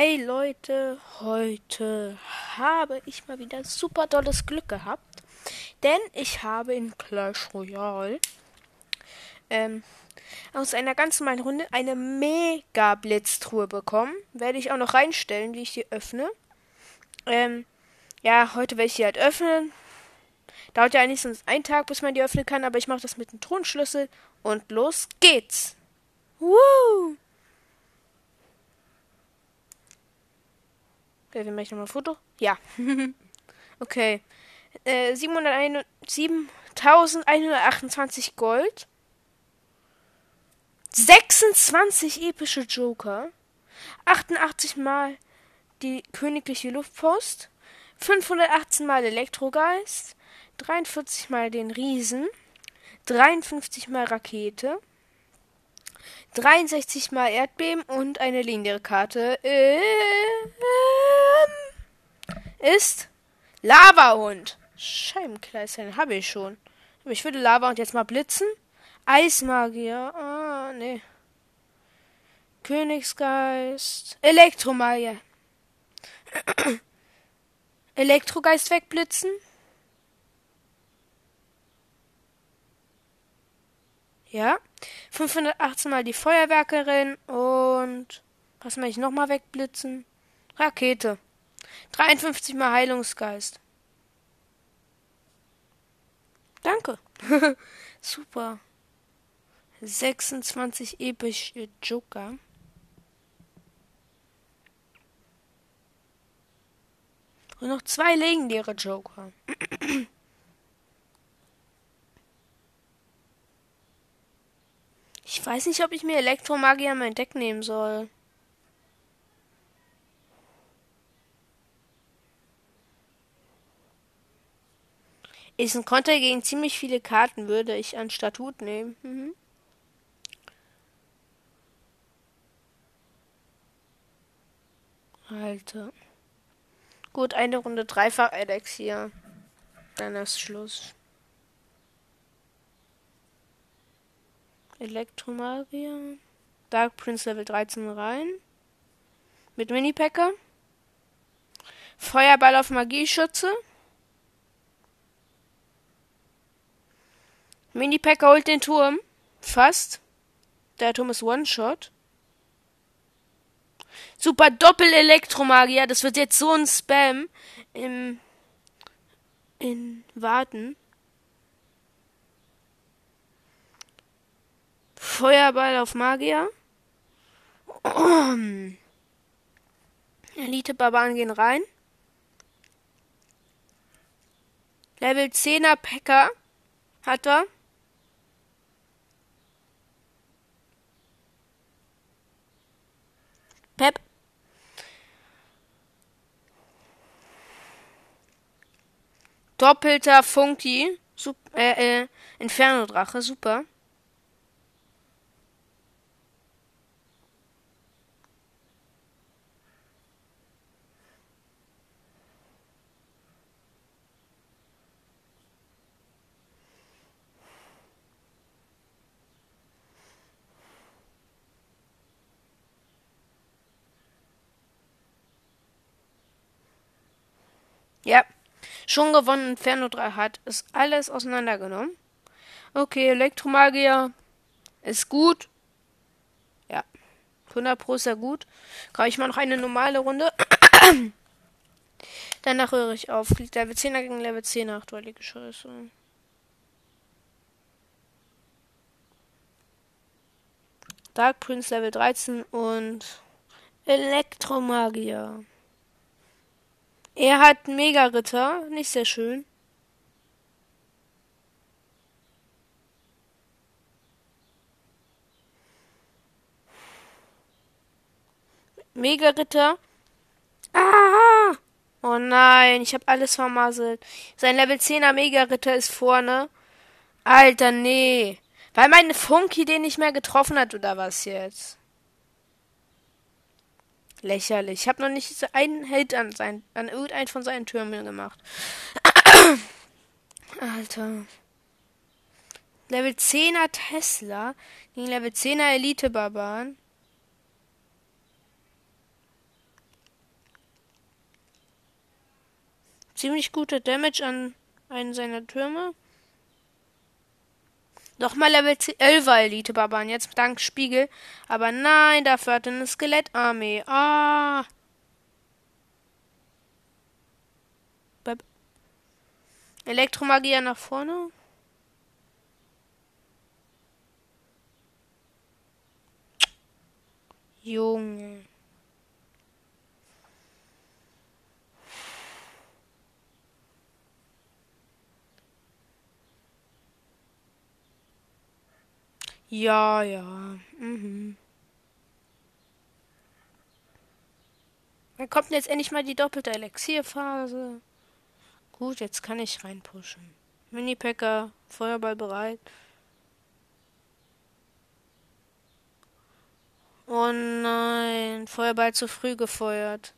Hey Leute, heute habe ich mal wieder super tolles Glück gehabt, denn ich habe in Clash Royale ähm, aus einer ganz normalen Runde eine Mega Blitztruhe bekommen. Werde ich auch noch reinstellen, wie ich die öffne. Ähm, ja, heute werde ich die halt öffnen. Dauert ja eigentlich sonst einen Tag, bis man die öffnen kann, aber ich mache das mit dem Thronschlüssel und los geht's. Woo! Okay, wir machen nochmal ein Foto. Ja. okay. Äh, 7128 Gold. 26 epische Joker. 88 mal die königliche Luftpost. 518 mal Elektrogeist. 43 mal den Riesen. 53 mal Rakete. 63 mal Erdbeben und eine legendäre Karte ähm, ist Lavahund. Scheibenkleister, habe ich schon. Aber ich würde Lavahund jetzt mal blitzen. Eismagier. Ah, nee. Königsgeist. Elektromagier. Elektrogeist wegblitzen. Ja. 518 mal die Feuerwerkerin und was möchte ich nochmal wegblitzen? Rakete. 53 mal Heilungsgeist. Danke. Super. 26 epische Joker. Und noch zwei legendäre Joker. Ich weiß nicht, ob ich mir Elektromagier in mein Deck nehmen soll. Ist ein Konter gegen ziemlich viele Karten, würde ich an Statut nehmen. Mhm. Alter. Gut, eine Runde dreifach Elixier. Dann ist Schluss. Elektromagier. Dark Prince Level 13 rein. Mit Mini-Packer. Feuerball auf Magieschütze. Mini-Packer holt den Turm. Fast. Der Turm ist One-Shot. Super Doppel-Elektromagier. Das wird jetzt so ein Spam im in Warten. Feuerball auf Magier. Elite-Barbaren gehen rein. Level 10er Packer hat er. Doppelter Funky. Super, äh, äh, Inferno-Drache, super. Ja. Schon gewonnen. Inferno 3 hat ist alles auseinandergenommen. Okay, Elektromagier ist gut. Ja. 100 Pro ist ja gut. Kann ich mal noch eine normale Runde. Danach höre ich auf. Kriegt Level 10er gegen Level 10 achtweilige Scheiße. Dark Prince Level 13 und Elektromagier. Er hat Mega-Ritter, nicht sehr schön. Mega-Ritter. Ah! Oh nein, ich habe alles vermasselt. Sein Level 10er Mega-Ritter ist vorne. Alter, nee. Weil meine Funky den nicht mehr getroffen hat, oder was jetzt? Lächerlich. Ich habe noch nicht einen Held an, sein, an irgendeinen von seinen Türmen gemacht. Alter. Level 10er Tesla gegen Level 10er Elite Barbaren. Ziemlich guter Damage an einen seiner Türme. Nochmal Level 11 Elite Barbaren, jetzt dank Spiegel. Aber nein, dafür hat er eine Skelettarmee. Ah. Elektromagier nach vorne. Junge. Ja, ja. Mhm. Dann kommt jetzt endlich mal die doppelte Elixierphase. Gut, jetzt kann ich reinpushen. Mini-Packer, Feuerball bereit. Oh nein, Feuerball zu früh gefeuert.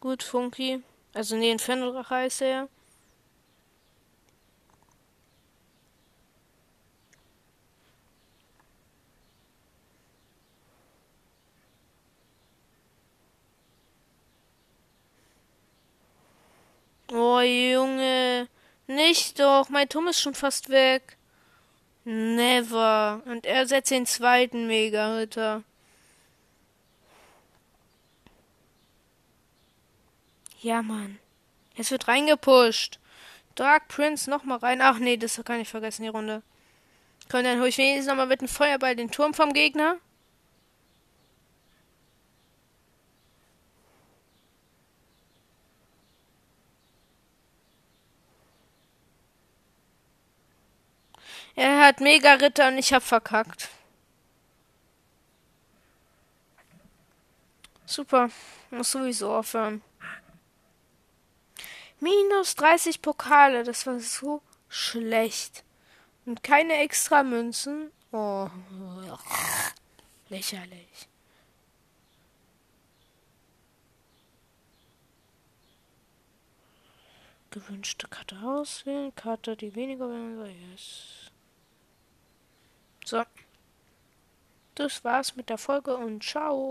Gut, Funky. Also nee, Inferno-Drache heißt er. Oh Junge, nicht doch, mein Turm ist schon fast weg. Never. Und er setzt den zweiten Mega-Ritter. Ja, Mann. Es wird reingepusht. Dark Prince nochmal rein. Ach nee, das kann ich vergessen, die Runde. Komm, dann hol ich wenigstens nochmal mit dem Feuerball den Turm vom Gegner. Er hat Mega Ritter und ich hab verkackt. Super. Muss sowieso aufhören. Minus 30 Pokale. Das war so schlecht. Und keine extra Münzen. Oh. Lächerlich. Gewünschte Karte auswählen. Karte, die weniger wäre. Yes. So. Das war's mit der Folge und ciao.